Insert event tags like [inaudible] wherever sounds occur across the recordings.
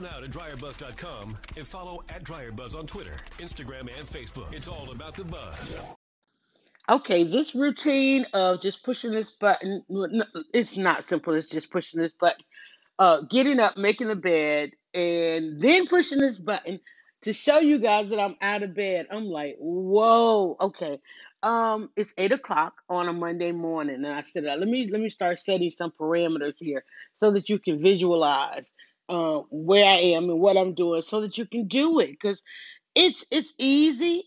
now to dryerbuzz.com and follow at dryerbuzz on Twitter, Instagram, and Facebook. It's all about the buzz. Okay, this routine of just pushing this button, it's not simple. It's just pushing this button, uh, getting up, making the bed, and then pushing this button to show you guys that I'm out of bed. I'm like, whoa, okay. Um, it's eight o'clock on a Monday morning, and I said, let me let me start setting some parameters here so that you can visualize uh, where I am and what I'm doing, so that you can do it. Because it's it's easy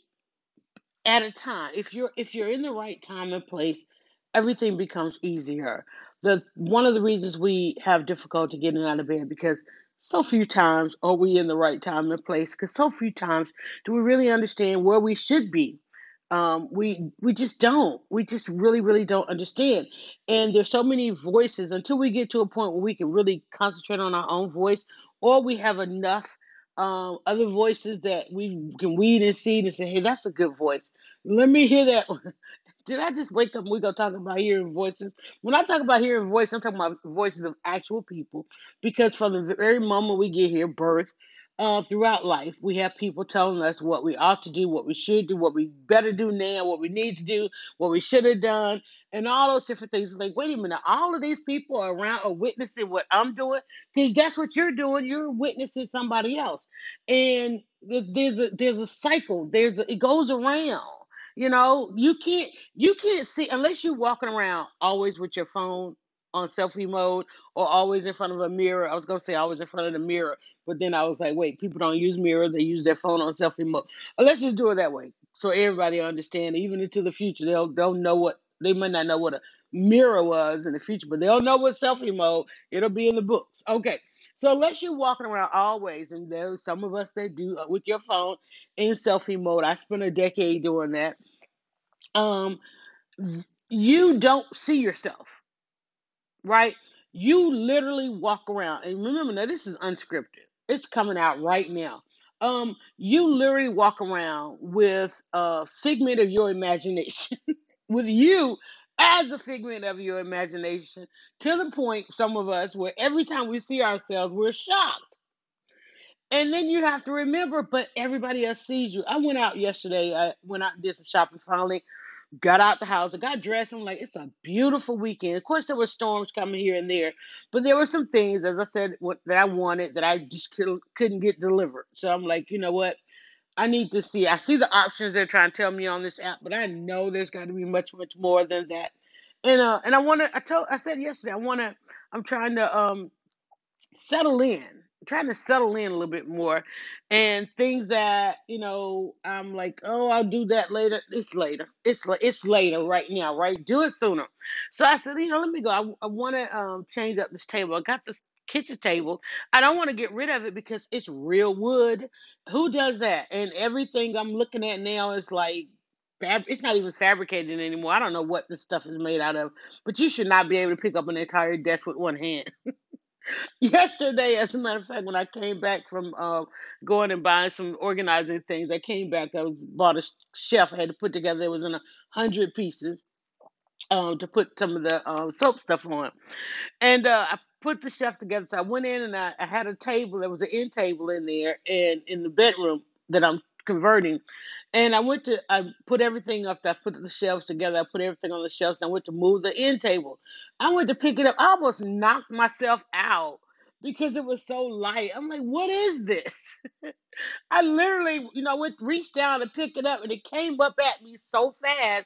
at a time. If you're if you're in the right time and place, everything becomes easier. The one of the reasons we have difficulty getting out of bed because so few times are we in the right time and place because so few times do we really understand where we should be. Um, we we just don't. We just really really don't understand. And there's so many voices until we get to a point where we can really concentrate on our own voice, or we have enough um, other voices that we can weed and seed and say, hey, that's a good voice. Let me hear that. [laughs] Did I just wake up and going to talk about hearing voices? When I talk about hearing voices, I'm talking about voices of actual people because from the very moment we get here, birth, uh, throughout life, we have people telling us what we ought to do, what we should do, what we better do now, what we need to do, what we should have done, and all those different things. Like, wait a minute, all of these people are around are witnessing what I'm doing because that's what you're doing. You're witnessing somebody else, and there's a there's a cycle. There's a, it goes around. You know, you can't you can't see unless you're walking around always with your phone on selfie mode or always in front of a mirror. I was gonna say always in front of the mirror, but then I was like, wait, people don't use mirror; they use their phone on selfie mode. Let's just do it that way, so everybody understand. Even into the future, they'll they'll know what they might not know what a mirror was in the future, but they'll know what selfie mode. It'll be in the books. Okay. So unless you're walking around always, and there's some of us that do uh, with your phone in selfie mode. I spent a decade doing that. Um, you don't see yourself, right? You literally walk around, and remember now this is unscripted. It's coming out right now. Um, you literally walk around with a figment of your imagination, [laughs] with you as a figment of your imagination, to the point some of us where every time we see ourselves, we're shocked. And then you have to remember, but everybody else sees you. I went out yesterday. I went out and did some shopping finally got out the house. I got dressed. I'm like, it's a beautiful weekend. Of course, there were storms coming here and there, but there were some things, as I said, what, that I wanted that I just couldn't, couldn't get delivered. So I'm like, you know what? I need to see. I see the options they're trying to tell me on this app, but I know there's got to be much, much more than that. And uh, and I want to. I told. I said yesterday. I want to. I'm trying to um settle in trying to settle in a little bit more and things that you know i'm like oh i'll do that later. It's later. It's it's later right now right? Do it sooner. So i said you know let me go. I, I want to um, change up this table. I got this kitchen table. I don't want to get rid of it because it's real wood. Who does that? And everything i'm looking at now is like it's not even fabricated anymore. I don't know what this stuff is made out of but you should not be able to pick up an entire desk with one hand [laughs] [laughs] Yesterday, as a matter of fact, when I came back from uh, going and buying some organizing things, I came back. I was bought a shelf I had to put together. It was in a hundred pieces um, to put some of the uh, soap stuff on, and uh, I put the shelf together. So I went in and I, I had a table. There was an end table in there, and in the bedroom that I'm converting. And I went to, I put everything up. I put the shelves together. I put everything on the shelves. And I went to move the end table. I went to pick it up. I almost knocked myself out because it was so light. I'm like, what is this? [laughs] I literally, you know, went reached down to pick it up and it came up at me so fast.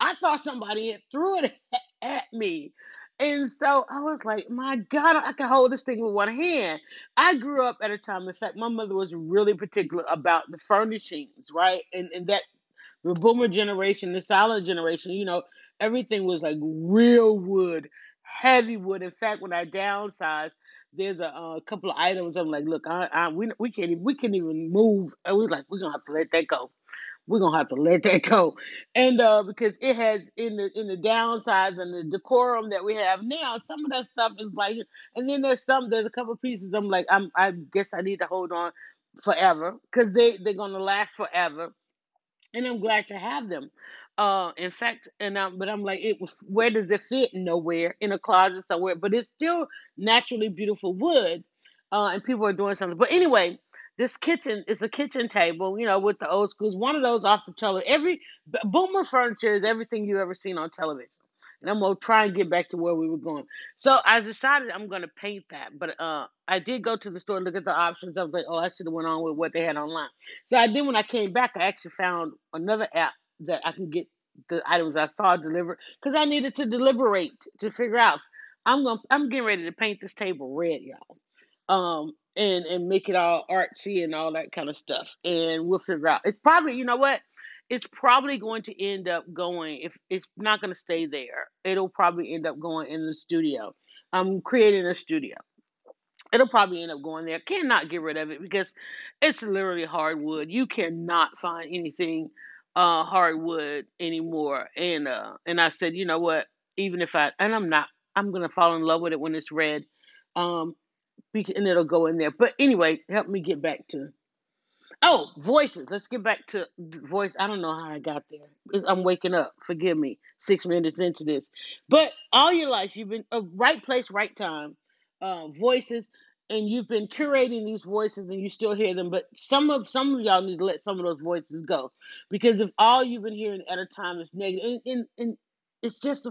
I thought somebody had threw it [laughs] at me. And so I was like, my God, I can hold this thing with one hand. I grew up at a time, in fact, my mother was really particular about the furnishings, right? And and that the boomer generation, the silent generation, you know, everything was like real wood, heavy wood. In fact, when I downsized, there's a, uh, couple of items I'm like, look, I, I we we can't even, we can't even move. And we're like, we're gonna have to let that go we're gonna have to let that go. And uh, because it has in the in the downsides and the decorum that we have now, some of that stuff is like, and then there's some there's a couple pieces I'm like, I'm I guess I need to hold on forever because they they're gonna last forever, and I'm glad to have them. Uh, in fact, and um, but I'm like, it was where does it fit? Nowhere in a closet somewhere, but it's still naturally beautiful wood. uh, and people are doing something. But anyway, this kitchen is a kitchen table, you know, with the old schools. One of those off the television. Every boomer furniture is everything you ever seen on television. And I'm gonna try and get back to where we were going. So I decided I'm gonna paint that. But uh, I did go to the store and look at the options. I was like, oh, I should have went on with what they had online. So I did. When I came back, I actually found another app that I can get the items I saw delivered because I needed to deliberate to figure out. I'm gonna. I'm getting ready to paint this table red, y'all um, and and make it all artsy and all that kind of stuff. And we'll figure out. It's probably you know what, it's probably going to end up going. If it's not going to stay there, it'll probably end up going in the studio. I'm creating a studio. It'll probably end up going there. Cannot get rid of it because it's literally hardwood. You cannot find anything uh hardwood anymore. And uh and I said, you know what? Even if I and I'm not, I'm gonna fall in love with it when it's red. Um, and it'll go in there. But anyway, help me get back to oh voices. Let's get back to voice. I don't know how I got there. I'm waking up. Forgive me. Six minutes into this, but all your life you've been a uh, right place, right time. Uh, voices, and you've been curating these voices, and you still hear them. But some of some of y'all need to let some of those voices go, because if all you've been hearing at a time is negative, and, and, and it's just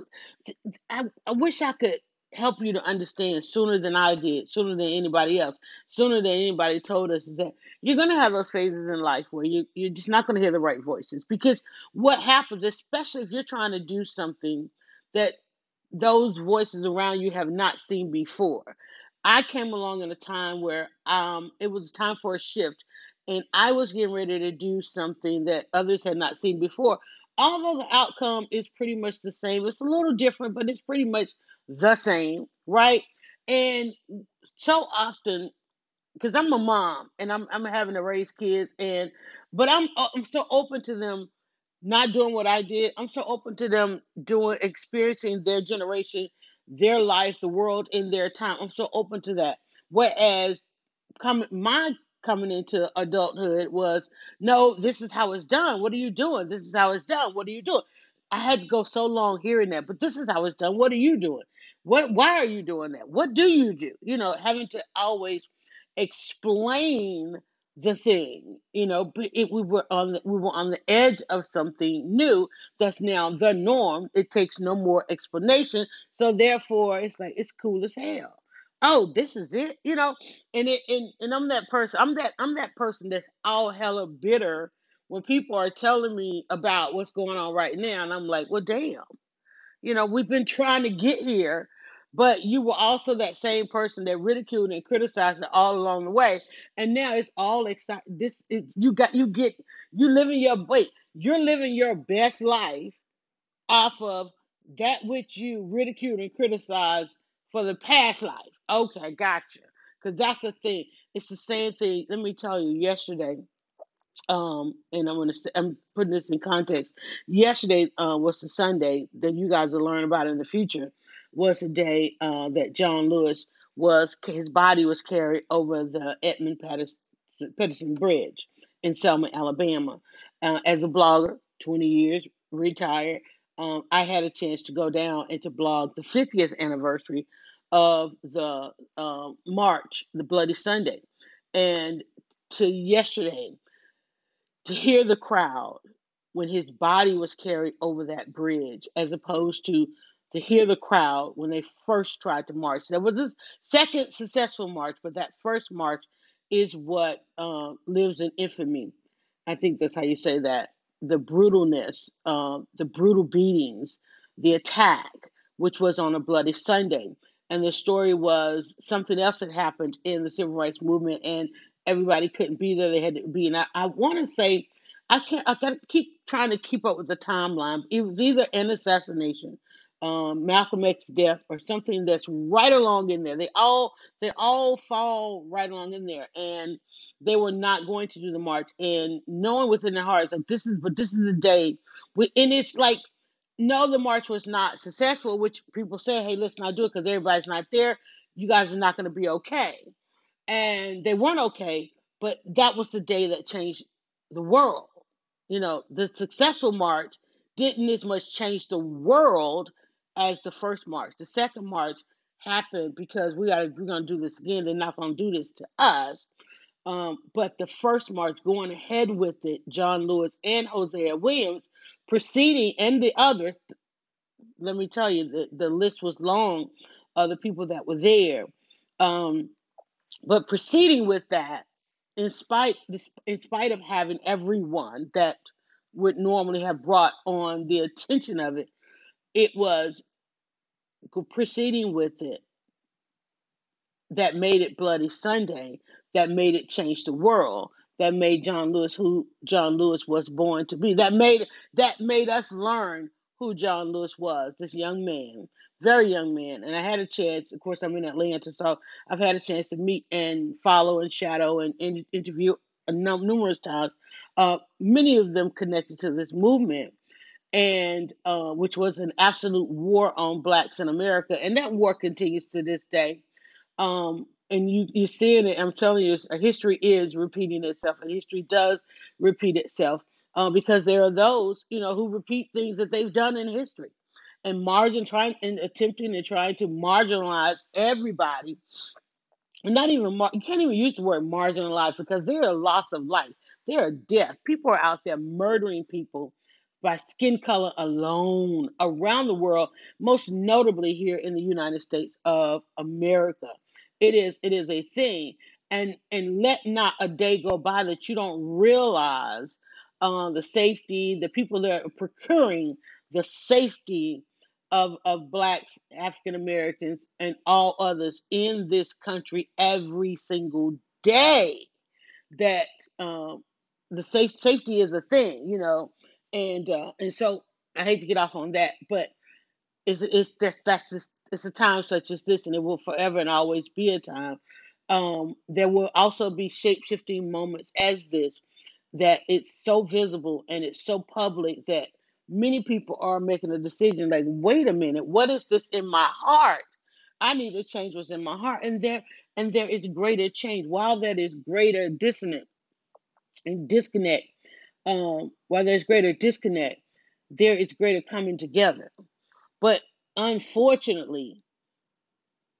I, I wish I could help you to understand sooner than I did, sooner than anybody else, sooner than anybody told us is that you're going to have those phases in life where you, you're just not going to hear the right voices. Because what happens, especially if you're trying to do something that those voices around you have not seen before. I came along in a time where um, it was time for a shift, and I was getting ready to do something that others had not seen before. Although the outcome is pretty much the same, it's a little different, but it's pretty much the same, right? And so often, because I'm a mom and I'm I'm having to raise kids, and but I'm uh, I'm so open to them not doing what I did. I'm so open to them doing experiencing their generation, their life, the world in their time. I'm so open to that. Whereas coming my coming into adulthood was no, this is how it's done. What are you doing? This is how it's done. What are you doing? I had to go so long hearing that, but this is how it's done. What are you doing? What why are you doing that? What do you do? You know, having to always explain the thing, you know, but it, we were on the, we were on the edge of something new that's now the norm. It takes no more explanation, so therefore it's like it's cool as hell. Oh, this is it, you know, and it and, and I'm that person. I'm that I'm that person that's all hella bitter when people are telling me about what's going on right now, and I'm like, well, damn, you know, we've been trying to get here but you were also that same person that ridiculed and criticized it all along the way and now it's all exciting this is, you got you get you living your wait you're living your best life off of that which you ridiculed and criticized for the past life okay gotcha because that's the thing it's the same thing let me tell you yesterday um, and I'm gonna st- I'm putting this in context. Yesterday uh, was the Sunday that you guys will learn about in the future. Was the day uh, that John Lewis was his body was carried over the Edmund Patterson, Peterson Bridge in Selma, Alabama. Uh, as a blogger, 20 years retired, um, I had a chance to go down and to blog the 50th anniversary of the uh, March, the Bloody Sunday, and to yesterday to hear the crowd when his body was carried over that bridge, as opposed to to hear the crowd when they first tried to march. There was a second successful march, but that first march is what uh, lives in infamy. I think that's how you say that. The brutalness, uh, the brutal beatings, the attack, which was on a bloody Sunday. And the story was something else that happened in the civil rights movement, and everybody couldn't be there. They had to be. And I, I want to say, I can't. I got to keep trying to keep up with the timeline. It was either an assassination, um, Malcolm X's death, or something that's right along in there. They all they all fall right along in there, and they were not going to do the march. And knowing within their hearts, like this is, but this is the day. We, and it's like, no, the march was not successful. Which people say, hey, let's not do it because everybody's not there. You guys are not going to be okay and they weren't okay, but that was the day that changed the world. You know, the successful march didn't as much change the world as the first march. The second march happened because we are we're gonna do this again. They're not gonna do this to us. Um, but the first march going ahead with it, John Lewis and Hosea Williams, proceeding and the others. Let me tell you, the, the list was long of the people that were there. Um, but proceeding with that, in spite in spite of having everyone that would normally have brought on the attention of it, it was proceeding with it that made it Bloody Sunday, that made it change the world, that made John Lewis who John Lewis was born to be. That made that made us learn who John Lewis was, this young man, very young man. And I had a chance, of course, I'm in Atlanta, so I've had a chance to meet and follow and shadow and, interview numerous times. Uh, many of them connected to this movement and uh, which was an absolute war on blacks in America, and that war continues to this day. Um, and you you're seeing it. I'm telling you, history is repeating itself, and history does repeat itself uh, because there are those you know who repeat things that they've done in history, and margin trying and attempting and trying to marginalize everybody and not even mar- you can't even use the word marginalized because there are loss of life there are death people are out there murdering people by skin color alone around the world most notably here in the united states of america it is it is a thing and and let not a day go by that you don't realize uh, the safety the people that are procuring the safety of of blacks, African Americans, and all others in this country every single day. That um, the safe safety is a thing, you know, and uh, and so I hate to get off on that, but it's it's that that's just, it's a time such as this, and it will forever and always be a time. Um, there will also be shape shifting moments as this that it's so visible and it's so public that many people are making a decision like, wait a minute, what is this in my heart? I need to change what's in my heart, and there and there is greater change. While there is greater dissonance and disconnect, um, while there's greater disconnect, there is greater coming together. But unfortunately,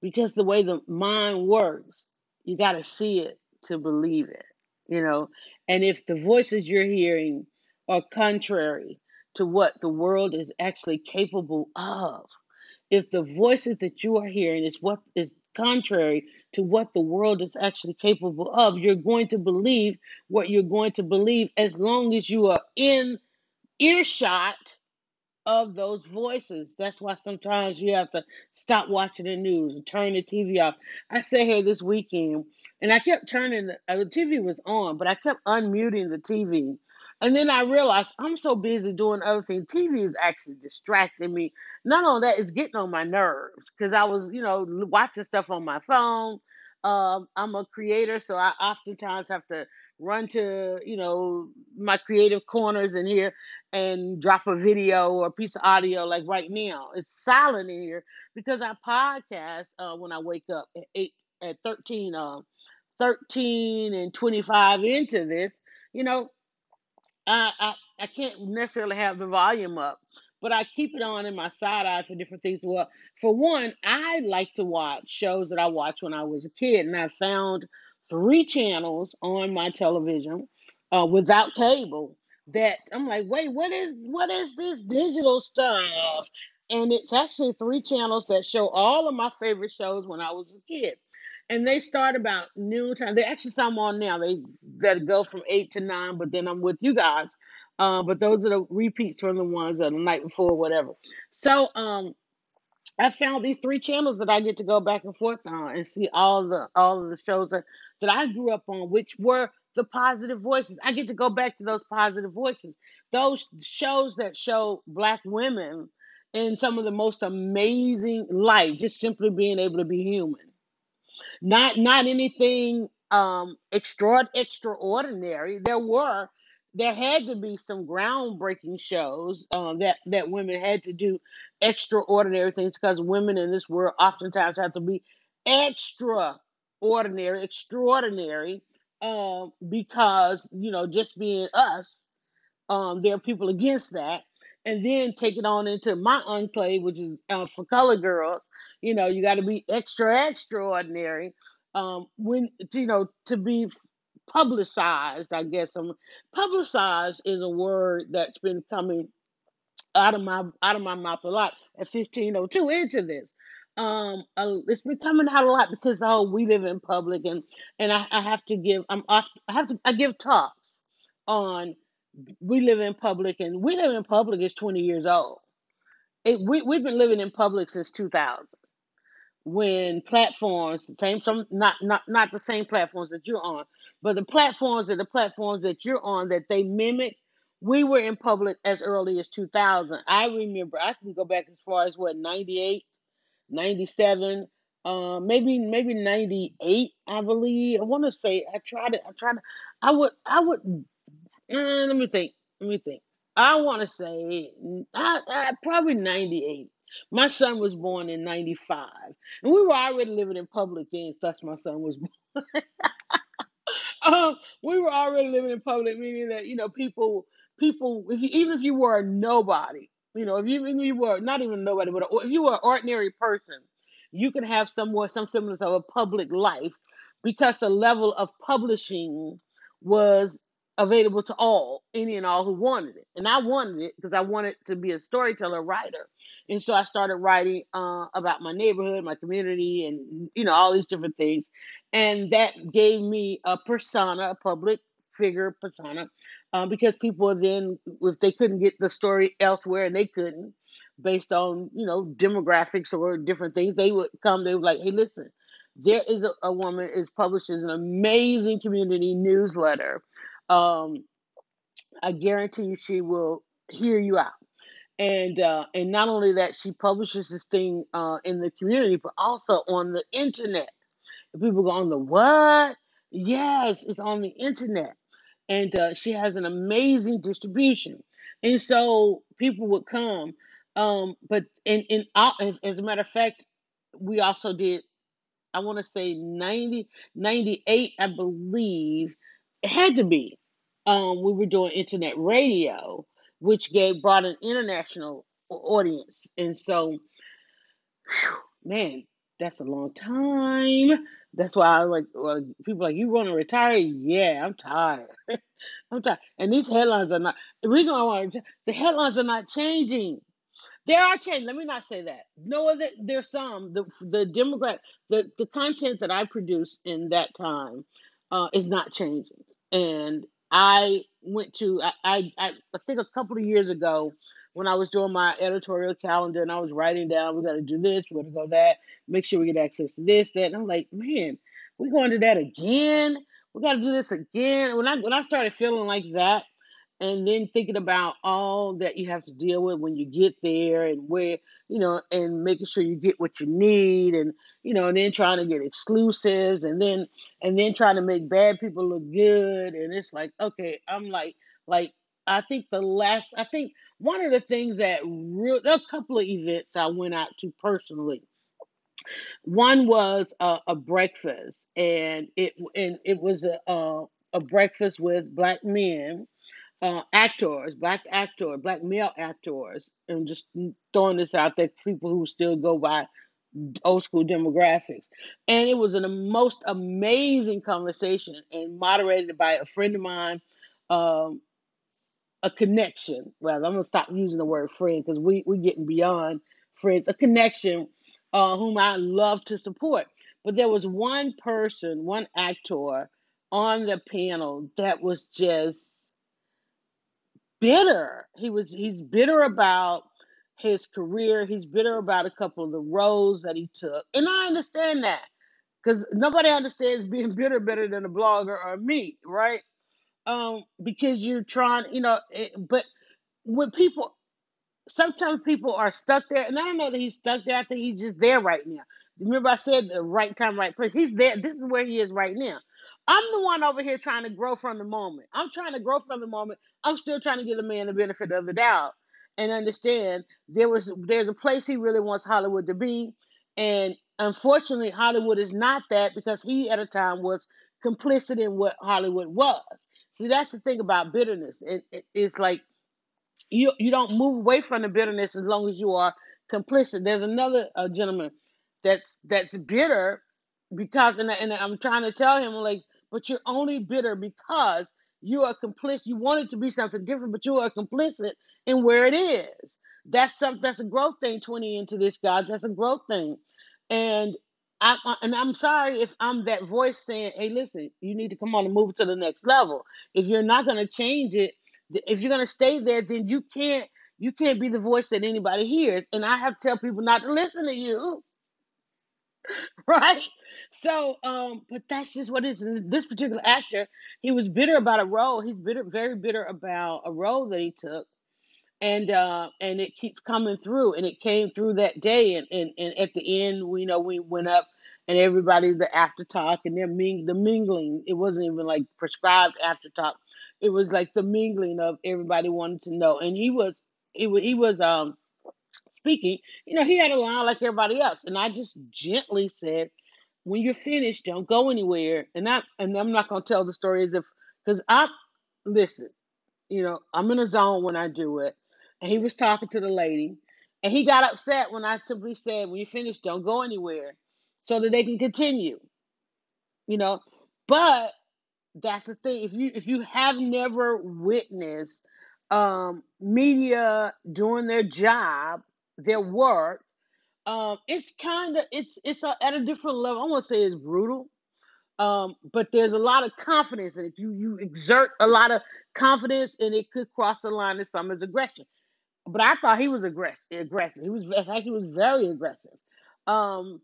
because the way the mind works, you got to see it to believe it, you know. And if the voices you're hearing are contrary to what the world is actually capable of, if the voices that you are hearing is what is contrary to what the world is actually capable of, you're going to believe what you're going to believe as long as you are in earshot of those voices. That's why sometimes you have to stop watching the news and turn the TV off. I sat here this weekend and I kept turning the, uh, the TV was on, but I kept unmuting the TV. And then I realized I'm so busy doing other things. TV is actually distracting me. Not only that, it's getting on my nerves because I was, you know, watching stuff on my phone. Um, I'm a creator, so I oftentimes have to run to, you know, my creative corners in here and drop a video or a piece of audio like right now. It's silent in here because I podcast uh, when I wake up at eight at 13 uh, 13 and 25 into this, you know, I, I I can't necessarily have the volume up, but I keep it on in my side eye for different things. Well, for one, I like to watch shows that I watched when I was a kid, and I found three channels on my television uh, without cable that I'm like, wait, what is what is this digital stuff? And it's actually three channels that show all of my favorite shows when I was a kid. And they start about noon time. They actually some on now. They that go from eight to nine, but then I'm with you guys. Uh, but those are the repeats from the ones of the night before, whatever. So um I found these three channels that I get to go back and forth on and see all the all of the shows that, that I grew up on, which were the positive voices. I get to go back to those positive voices. Those shows that show black women in some of the most amazing light, just simply being able to be human not not anything um extra extraordinary there were there had to be some groundbreaking shows um, that that women had to do extraordinary things because women in this world oftentimes have to be extraordinary extraordinary um, because you know just being us um, there are people against that. And then take it on into my enclave, which is uh, for color girls. you know, you got to be extra extraordinary um, when you know to be publicized. I guess I'm, publicized is a word that's been coming out of my out of my mouth a lot at 1502 into this. Um, uh, it's been coming out a lot because oh, we live in public, and and I, I have to give I'm I have to I give talks on we live in public, and we live in public is 20 years old. It, we we've been living in public since 2000 when platforms same some not not not the same platforms that you're on but the platforms are the platforms that you're on that they mimic we were in public as early as 2000 i remember i can go back as far as what 98 97 uh, maybe maybe 98 i believe. I want to say i tried it i tried to i would i would uh, let me think let me think. I want to say I, probably 98 my son was born in 95 and we were already living in public then thus my son was born. [laughs] Um, we were already living in public, meaning that you know people, people, if you, even if you were a nobody, you know, if you, you were not even nobody, but if you were an ordinary person, you could have somewhat some semblance of a public life because the level of publishing was available to all, any and all who wanted it. And I wanted it because I wanted to be a storyteller writer. And so I started writing uh, about my neighborhood, my community, and you know all these different things. And that gave me a persona, a public figure persona, uh, because people then, if they couldn't get the story elsewhere, and they couldn't, based on you know demographics or different things, they would come. They were like, "Hey, listen." There is a, a woman is publishes an amazing community newsletter um, I guarantee you she will hear you out. And uh, and not only that, she publishes this thing uh, in the community, but also on the internet. And people go on the what? Yes, it's on the internet, and uh, she has an amazing distribution. And so people would come. Um, but in in as, a matter of fact, we also did. I want to say 90, 98, I believe. It had to be um, we were doing internet radio, which gave brought an international audience. And so, whew, man, that's a long time. That's why I like well, people like you want to retire. Yeah, I'm tired. [laughs] I'm tired. And these headlines are not the reason I want to. The headlines are not changing. There are changing. Let me not say that. No, other there's some the the demographic the the content that I produce in that time uh, is not changing, and I went to I, I I think a couple of years ago when I was doing my editorial calendar and I was writing down we got to do this, we're gonna go that, make sure we get access to this, that, and I'm like, man, we're going to that again. We got to do this again. When I when I started feeling like that, and then thinking about all that you have to deal with when you get there and where you know and making sure you get what you need and you know and then trying to get exclusives and then and then trying to make bad people look good. And it's like okay i'm like like i think the last i think one of the things that real a couple of events i went out to personally. One was a, a breakfast and it and it was a, a a breakfast with black men uh, actors, black actors, black male actors, and just throwing this out there, people who still go by old school demographics. And it was a most amazing conversation and moderated by a friend of mine, um, a connection. Well, I'm gonna stop using the word friend because we we're getting beyond friends. A connection, uh, whom I love to support. But there was one person, one actor on the panel that was just bitter. He was he's bitter about his career. He's bitter about a couple of the roles that he took. And I understand that. Because nobody understands being bitter better than a blogger or me, right? Um, because you're trying, you know, it, but when people sometimes people are stuck there, and I don't know that he's stuck there. I think he's just there right now. Remember, I said the right time, right place. He's there. This is where he is right now. I'm the one over here trying to grow from the moment. I'm trying to grow from the moment. I'm still trying to give the man the benefit of the doubt and understand there was there's a place he really wants Hollywood to be, and unfortunately, Hollywood is not that because he at a time was complicit in what Hollywood was. See, that's the thing about bitterness. It, it, it's like you you don't move away from the bitterness as long as you are complicit. There's another uh, gentleman that's that's bitter because and, and I'm trying to tell him like, but you're only bitter because you are complicit. You want it to be something different, but you are complicit in where it is. That's some that's a growth thing. Twenty into this, guys. That's a growth thing, and I I- and I'm sorry if I'm that voice saying, "Hey, listen, you need to come on and move to the next level." If you're not going to change it, if you're going to stay there, then you can't you can't be the voice that anybody hears. And I have to tell people not to listen to you [laughs] right? So, um, but that's just what is. This particular actor, he was bitter about a role. He's bitter, very bitter about a role that he took, and uh, and it keeps coming through, and it came through that day, and and, and at the end, we know we went up, and everybody the after talk, and they're ming the mingling. It wasn't even like prescribed after talk. It was like the mingling of everybody wanted to know, and he was he was he was um speaking, you know, he had a line like everybody else. And I just gently said, when you're finished, don't go anywhere. And I and I'm not gonna tell the story as if because I listen, you know, I'm in a zone when I do it. And he was talking to the lady, and he got upset when I simply said, when you're finished, don't go anywhere, so that they can continue, you know. But that's the thing. If you if you have never witnessed um media doing their job, their work um, it's kind of it's it's a, at a different level. I won't say it's brutal, um, but there's a lot of confidence, and if you you exert a lot of confidence, and it could cross the line to some as aggression. But I thought he was aggressive. Aggressive. He was in fact he was very aggressive. Um,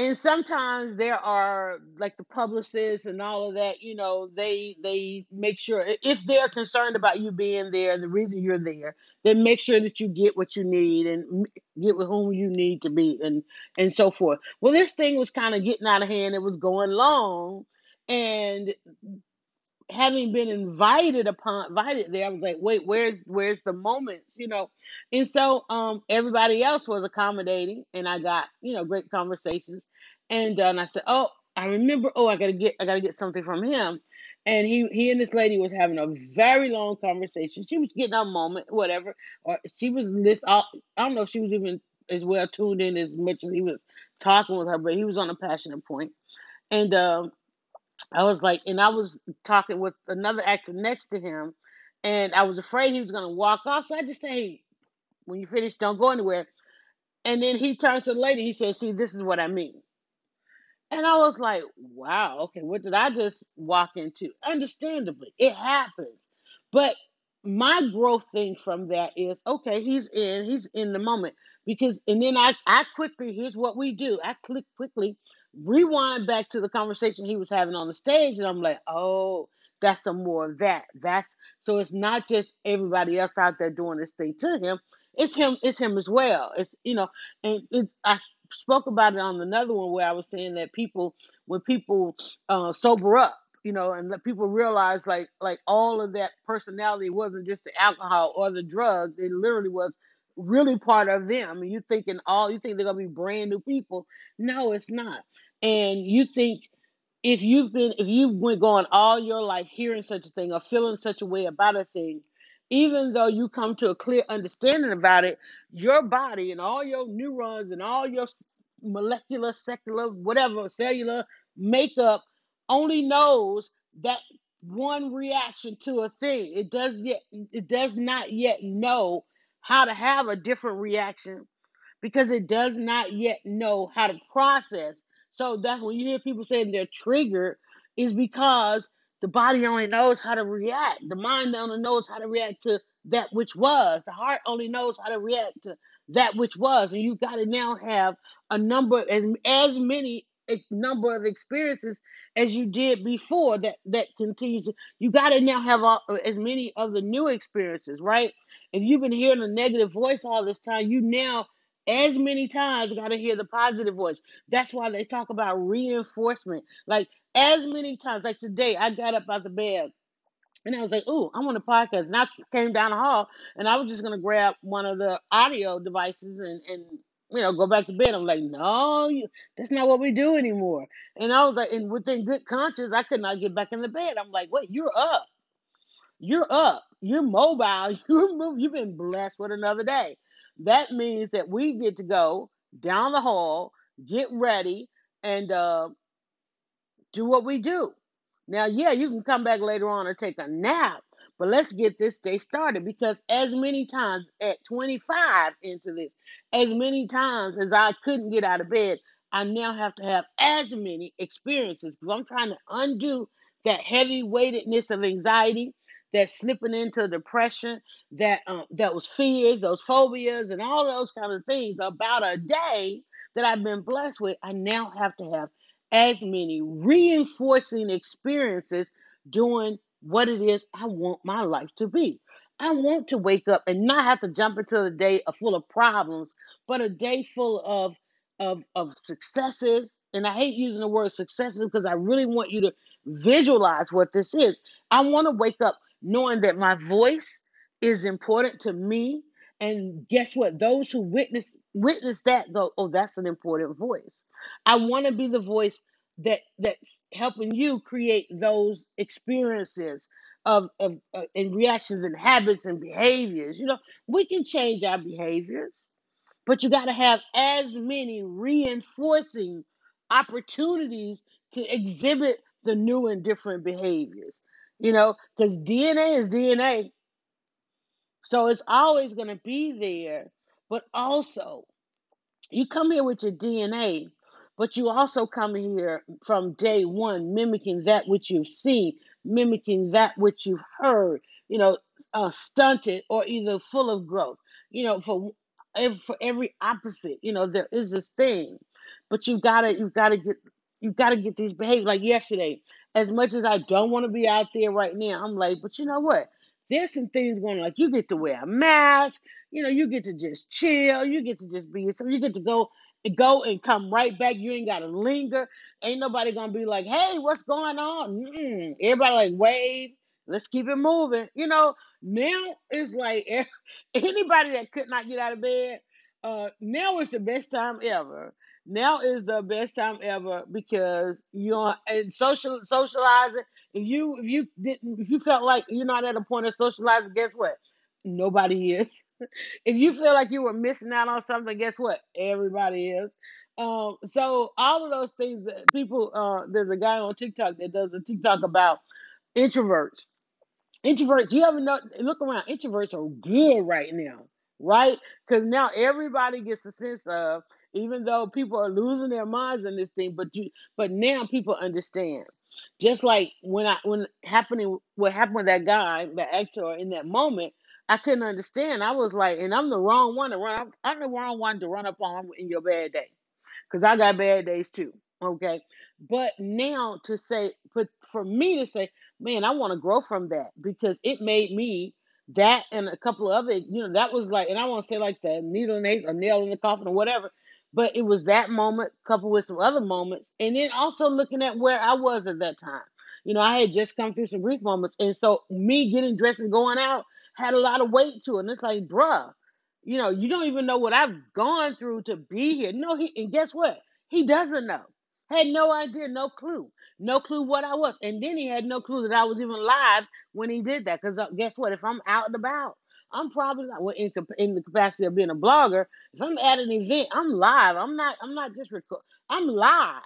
and sometimes there are like the publicists and all of that you know they they make sure if they're concerned about you being there and the reason you're there then make sure that you get what you need and get with whom you need to be and and so forth well this thing was kind of getting out of hand it was going long and having been invited upon invited there, I was like, wait, where's where's the moments, you know? And so um everybody else was accommodating and I got, you know, great conversations. And uh, and I said, Oh, I remember, oh, I gotta get I gotta get something from him. And he he and this lady was having a very long conversation. She was getting her moment, whatever. Or she was list I don't know if she was even as well tuned in as much as he was talking with her, but he was on a passionate point. And um I was like, and I was talking with another actor next to him, and I was afraid he was gonna walk off. So I just said, hey, when you finish, don't go anywhere. And then he turns to the lady. He says, see, this is what I mean. And I was like, wow, okay, what did I just walk into? Understandably, it happens. But my growth thing from that is okay, he's in, he's in the moment. Because and then I I quickly, here's what we do. I click quickly, rewind back to the conversation he was having on the stage, and I'm like, oh, that's some more of that. That's so it's not just everybody else out there doing this thing to him. It's him, it's him as well. It's you know, and it, I spoke about it on another one where I was saying that people, when people uh, sober up, you know, and let people realize like like all of that personality wasn't just the alcohol or the drugs. It literally was really part of them. Mean, you thinking all you think they're gonna be brand new people. No, it's not. And you think if you've been if you've been going all your life hearing such a thing or feeling such a way about a thing even though you come to a clear understanding about it your body and all your neurons and all your molecular secular whatever cellular makeup only knows that one reaction to a thing it does yet it does not yet know how to have a different reaction because it does not yet know how to process. So that's when you hear people saying they're triggered, is because the body only knows how to react. The mind only knows how to react to that which was. The heart only knows how to react to that which was. And you got to now have a number as as many a number of experiences as you did before that that continues you got to now have all, uh, as many of the new experiences right if you've been hearing a negative voice all this time you now as many times got to hear the positive voice. That's why they talk about reinforcement. Like as many times, like today, I got up out the bed and I was like, "Ooh, I'm on a podcast." And I came down the hall, and I was just gonna grab one of the audio devices and and you know go back to bed. I'm like, "No, you, that's not what we do anymore." And I was like, and within good conscience, I could not get back in the bed. I'm like, "Wait, you're up." You're up. You're mobile. [laughs] You're move. You've been blessed with another day. That means that we get to go down the hall get ready, and uh, do what we do. Now, yeah, you can come back later on or take a nap, but let's get this day started because as many times at 25 into this, as many times as I couldn't get out of bed, I now have to have as many experiences because I'm trying to undo that heavy weightedness of anxiety, that slipping into depression, that um, that was fears, those phobias, and all those kind of things about a day that I've been blessed with. I now have to have as many reinforcing experiences doing what it is I want my life to be. I want to wake up and not have to jump into a day full of problems, but a day full of of of successes. And I hate using the word successes because I really want you to visualize what this is. I want to wake up knowing that my voice is important to me. And guess what? Those who witness witness that go, oh, that's an important voice. I want to be the voice that that's helping you create those experiences of, of uh, and reactions and habits and behaviors. You know, we can change our behaviors, but you got to have as many reinforcing opportunities to exhibit the new and different behaviors. You know, because DNA is DNA, so it's always going to be there. But also, you come here with your DNA, but you also come here from day one, mimicking that which you've seen, mimicking that which you've heard, you know, uh, stunted or either full of growth. You know, for for every opposite, you know, there is this thing, but you've got to you've got to get you've got to get these behaviors. Like yesterday, as much as I don't want to be out there right now, I'm like, but you know what? There's some things going on. Like you get to wear a mask, you know, you get to just chill, you get to just be yourself, you get to go and go and come right back. You ain't gotta linger. Ain't nobody gonna be like, "Hey, what's going on?" Mm-mm. Everybody like wave. Let's keep it moving. You know, now it's like [laughs] anybody that could not get out of bed. Uh, now is the best time ever. Now is the best time ever because you're and social socializing. If you if you didn't if you felt like you're not at a point of socializing, guess what? Nobody is [laughs] if you feel like you were missing out on something, guess what? Everybody is. Um, so all of those things that people uh there's a guy on TikTok that does a TikTok about introverts Introverts, you ever know? Look around. Introverts are good right now, right? Because now everybody gets a sense of, even though people are losing their minds in this thing, but you, but now people understand. Just like when I when happening what happened with that guy, the actor in that moment, I couldn't understand. I was like, and I'm the wrong one to run. I'm the wrong one to run up on in your bad day because I got bad days too. Okay. But now to say, but for me to say, man, I want to grow from that because it made me that and a couple of other, you know, that was like, and I want to say like the needle in the, a nail in the coffin or whatever. But it was that moment coupled with some other moments. And then also looking at where I was at that time. You know, I had just come through some grief moments. And so me getting dressed and going out had a lot of weight to it. And it's like, bruh, you know, you don't even know what I've gone through to be here. No, he and guess what? He doesn't know. Had no idea, no clue, no clue what I was, and then he had no clue that I was even live when he did that. Because uh, guess what? If I'm out and about, I'm probably not well, in in the capacity of being a blogger. If I'm at an event, I'm live. I'm not. I'm not just record. I'm live.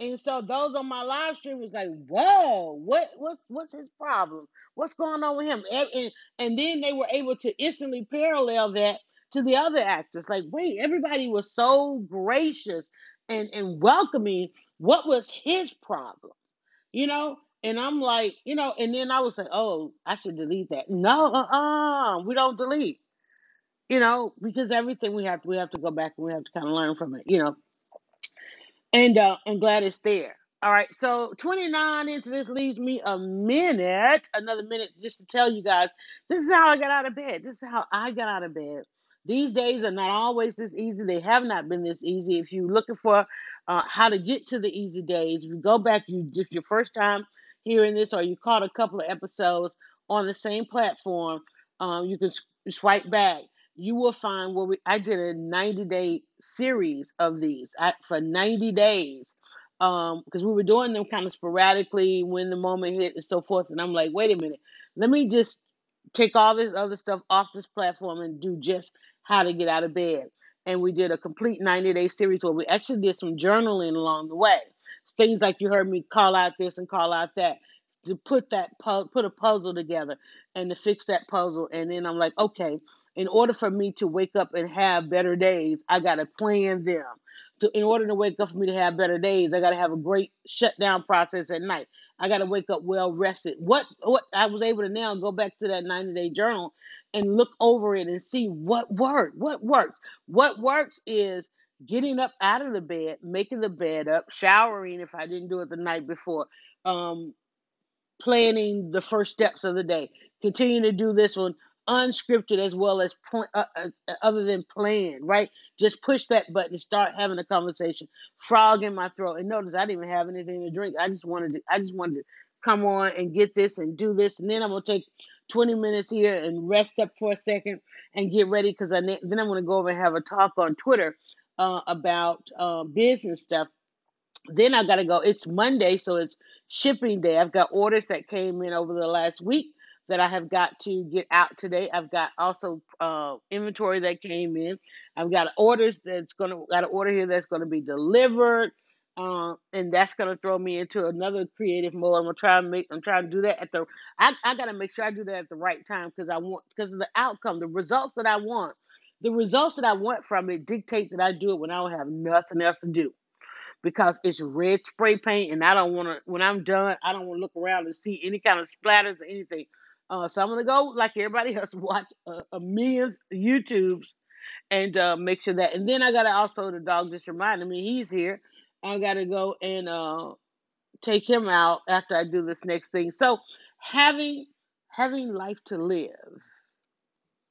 And so those on my live stream was like, "Whoa, what what what's his problem? What's going on with him?" And, and and then they were able to instantly parallel that to the other actors. Like, wait, everybody was so gracious and and welcoming. What was his problem? You know? And I'm like, you know, and then I was like, oh, I should delete that. No, uh-uh, we don't delete. You know, because everything we have we have to go back and we have to kind of learn from it. You know, and uh, I'm glad it's there. All right, so 29 into this leaves me a minute, another minute just to tell you guys this is how I got out of bed. This is how I got out of bed. These days are not always this easy. They have not been this easy. If you're looking for uh, how to get to the easy days, if you go back, you just your first time hearing this, or you caught a couple of episodes on the same platform, um, you can swipe back. You will find where we I did a 90 day series of these I, for 90 days um because we were doing them kind of sporadically when the moment hit and so forth and I'm like wait a minute. Let me just take all this other stuff off this platform and do just how to get out of bed. And we did a complete 90 day series where we actually did some journaling along the way. Things like you heard me call out this and call out that to put that pu- put a puzzle together and to fix that puzzle. And then I'm like, okay, in order for me to wake up and have better days, I got to plan them. To, in order to wake up for me to have better days, I got to have a great shutdown process at night. I got to wake up well rested. What what I was able to now go back to that 90 day journal and look over it and see what worked. What works. What works is getting up out of the bed, making the bed up, showering if I didn't do it the night before, um, planning the first steps of the day. Continue to do this one unscripted as well as pl- uh, uh, uh, other than planned, right? Just push that button and start having a conversation. Frog in my throat. And notice I didn't even have anything to drink. I just wanted to, I just wanted to come on and get this and do this. And then I'm to take 20 minutes here and rest up for a second and get ready because I, then I'm to go over and have a talk on Twitter uh, about uh, business stuff then I got to go. It's Monday, so it's shipping day. I've got orders that came in over the last week that I have got to get out today. I've got also uh, inventory that came in. I've got orders that's gonna got an order here that's gonna be delivered, uh, and that's gonna throw me into another creative mode. I'm gonna try and make. I'm trying to do that at the. I, I gotta make sure I do that at the right time because I want because of the outcome, the results that I want. The results that I want from it dictate that I do it when I don't have nothing else to do because it's red spray paint and I don't want to, when I'm done, I don't want to look around and see any kind of splatters or anything. Uh, so I'm to go, like everybody else, [laughs] watch a, a million YouTubes and uh, make sure that. And then I got to also, the dog just reminded me he's here. I got to go and uh, take him out after I do this next thing. So having having life to live,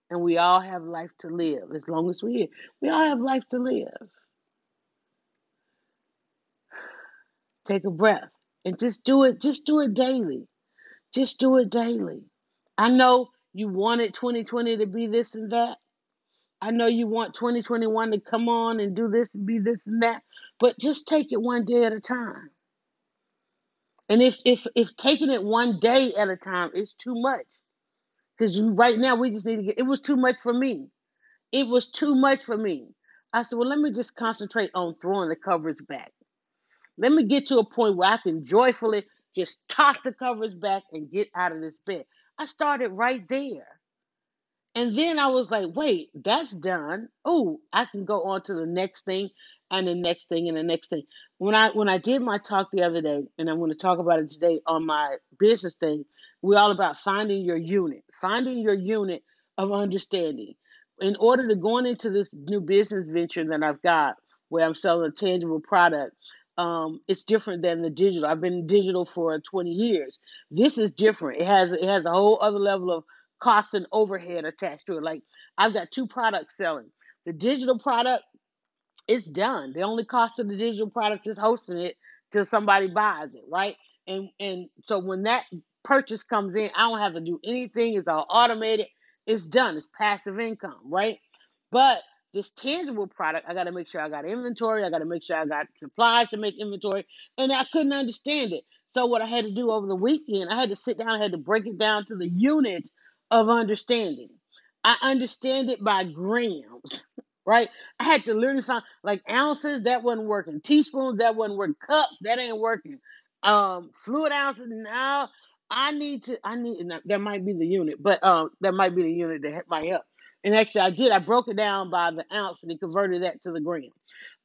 and we all have life to live as long as we're here. We all have life to live. Take a breath and just do it. Just do it daily. Just do it daily. I know you wanted 2020 to be this and that. I know you want 2021 to come on and do this and be this and that, but just take it one day at a time. And if if if taking it one day at a time is too much, because right now we just need to get it was too much for me. It was too much for me. I said, well, let me just concentrate on throwing the covers back. Let me get to a point where I can joyfully just toss the covers back and get out of this bed. I started right there. And then I was like, wait, that's done. Oh, I can go on to the next thing and the next thing and the next thing. When I when I did my talk the other day, and I'm going to talk about it today on my business thing, we're all about finding your unit, finding your unit of understanding. In order to going into this new business venture that I've got, where I'm selling a tangible product, um, it's different than the digital. I've been digital for 20 years. This is different. It has it has a whole other level of cost and overhead attached to it. Like I've got two products selling. The digital product, it's done. The only cost of the digital product is hosting it till somebody buys it, right? And and so when that purchase comes in, I don't have to do anything. It's all automated. It's done. It's passive income, right? But this tangible product, I got to make sure I got inventory. I got to make sure I got supplies to make inventory. And I couldn't understand it. So, what I had to do over the weekend, I had to sit down, I had to break it down to the unit of understanding. I understand it by grams, [laughs] right? I had to literally find like ounces, that wasn't working. Teaspoons, that wasn't working. Cups, that ain't working. Um, fluid ounces, now I need to, I need, that might be the unit, but um, that might be the unit that might help. And actually, I did. I broke it down by the ounce and it converted that to the gram.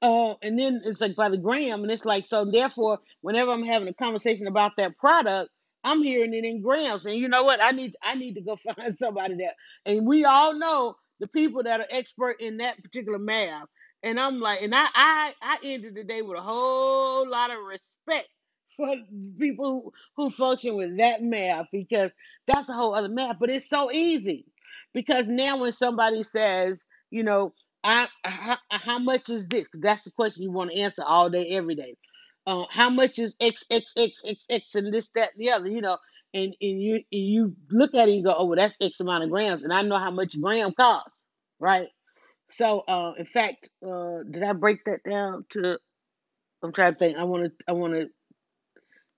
Uh, and then it's like by the gram, and it's like so. Therefore, whenever I'm having a conversation about that product, I'm hearing it in grams. And you know what? I need I need to go [laughs] find somebody that. And we all know the people that are expert in that particular math. And I'm like, and I I I ended the day with a whole lot of respect for people who, who function with that math because that's a whole other math. But it's so easy. Because now when somebody says, you know, I, how, how much is this? that's the question you want to answer all day, every day. Uh, how much is X, X, X, X, X, and this, that, and the other, you know? And, and you and you look at it and go, oh, well, that's X amount of grams. And I know how much gram costs, right? So, uh, in fact, uh, did I break that down to? I'm trying to think. I want to. I want to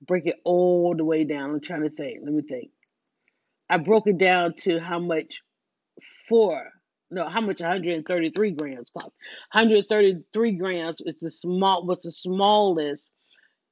break it all the way down. I'm trying to think. Let me think. I broke it down to how much for no, how much 133 grams cost. 133 grams is the small was the smallest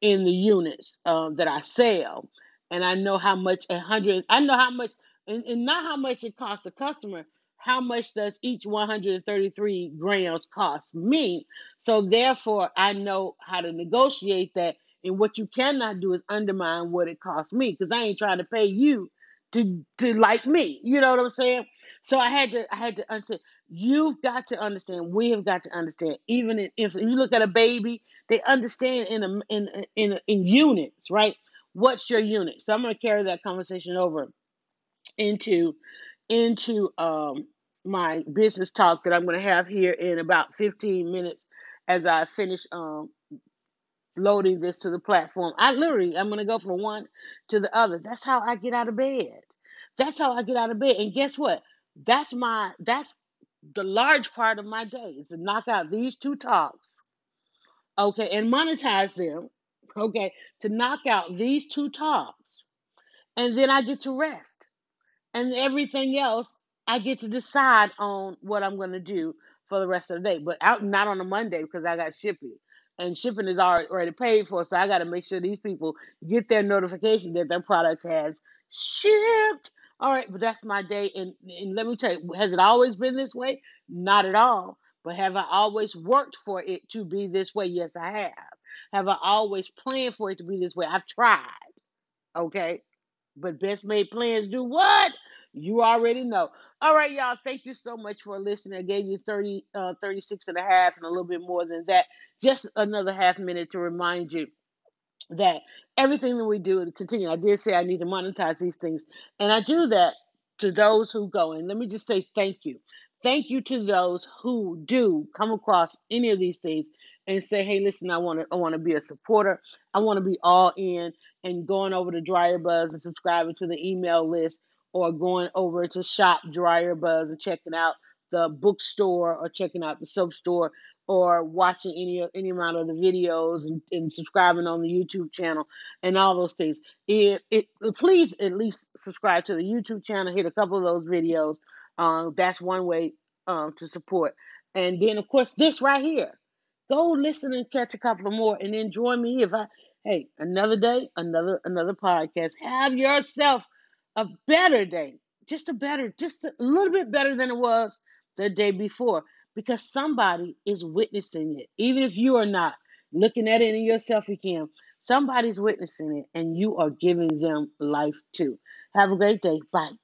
in the units um, that I sell, and I know how much a hundred. I know how much, and, and not how much it costs the customer. How much does each 133 grams cost me? So therefore, I know how to negotiate that. And what you cannot do is undermine what it costs me, because I ain't trying to pay you to to like me. You know what I'm saying? So I had to I had to understand. You've got to understand. We have got to understand. Even if, if you look at a baby they understand in a, in in in units, right? What's your unit? So I'm going to carry that conversation over into into um my business talk that I'm going to have here in about 15 minutes as I finish um loading this to the platform. I literally I'm going to go from one to the other. That's how I get out of bed. That's how I get out of bed. And guess what? That's my that's the large part of my day is to knock out these two talks okay, and monetize them, okay, to knock out these two talks. And then I get to rest and everything else I get to decide on what I'm going to do for the rest of the day. But out not on a Monday because I got shipping, and shipping is already paid for. So I got to make sure these people get their notification that their product has shipped. All right, but that's my day, and and let me tell you, has it always been this way? Not at all. But have I always worked for it to be this way? Yes, I have. Have I always planned for it to be this way? I've tried. Okay. But best made plans do what? You already know. All right, y'all. Thank you so much for listening. I gave you 30, uh, 36 and a half and a little bit more than that. Just another half minute to remind you that everything that we do and continue. I did say I need to monetize these things, and I do that to those who go. And let me just say thank you. Thank you to those who do come across any of these things and say, "Hey, listen, I want to, I want to be a supporter. I want to be all in." And going over to Dryer Buzz and subscribing to the email list, or going over to Shop Dryer Buzz and checking out the bookstore or checking out the soap store or watching any any amount of the videos and, and subscribing on the YouTube channel and all those things. It, it please at least subscribe to the YouTube channel. Hit a couple of those videos. Um, that's one way um, to support. And then of course this right here. Go listen and catch a couple of more, and then join me if I. Hey, another day, another another podcast. Have yourself a better day, just a better, just a little bit better than it was the day before, because somebody is witnessing it. Even if you are not looking at it in your selfie cam, somebody's witnessing it, and you are giving them life too. Have a great day. Bye.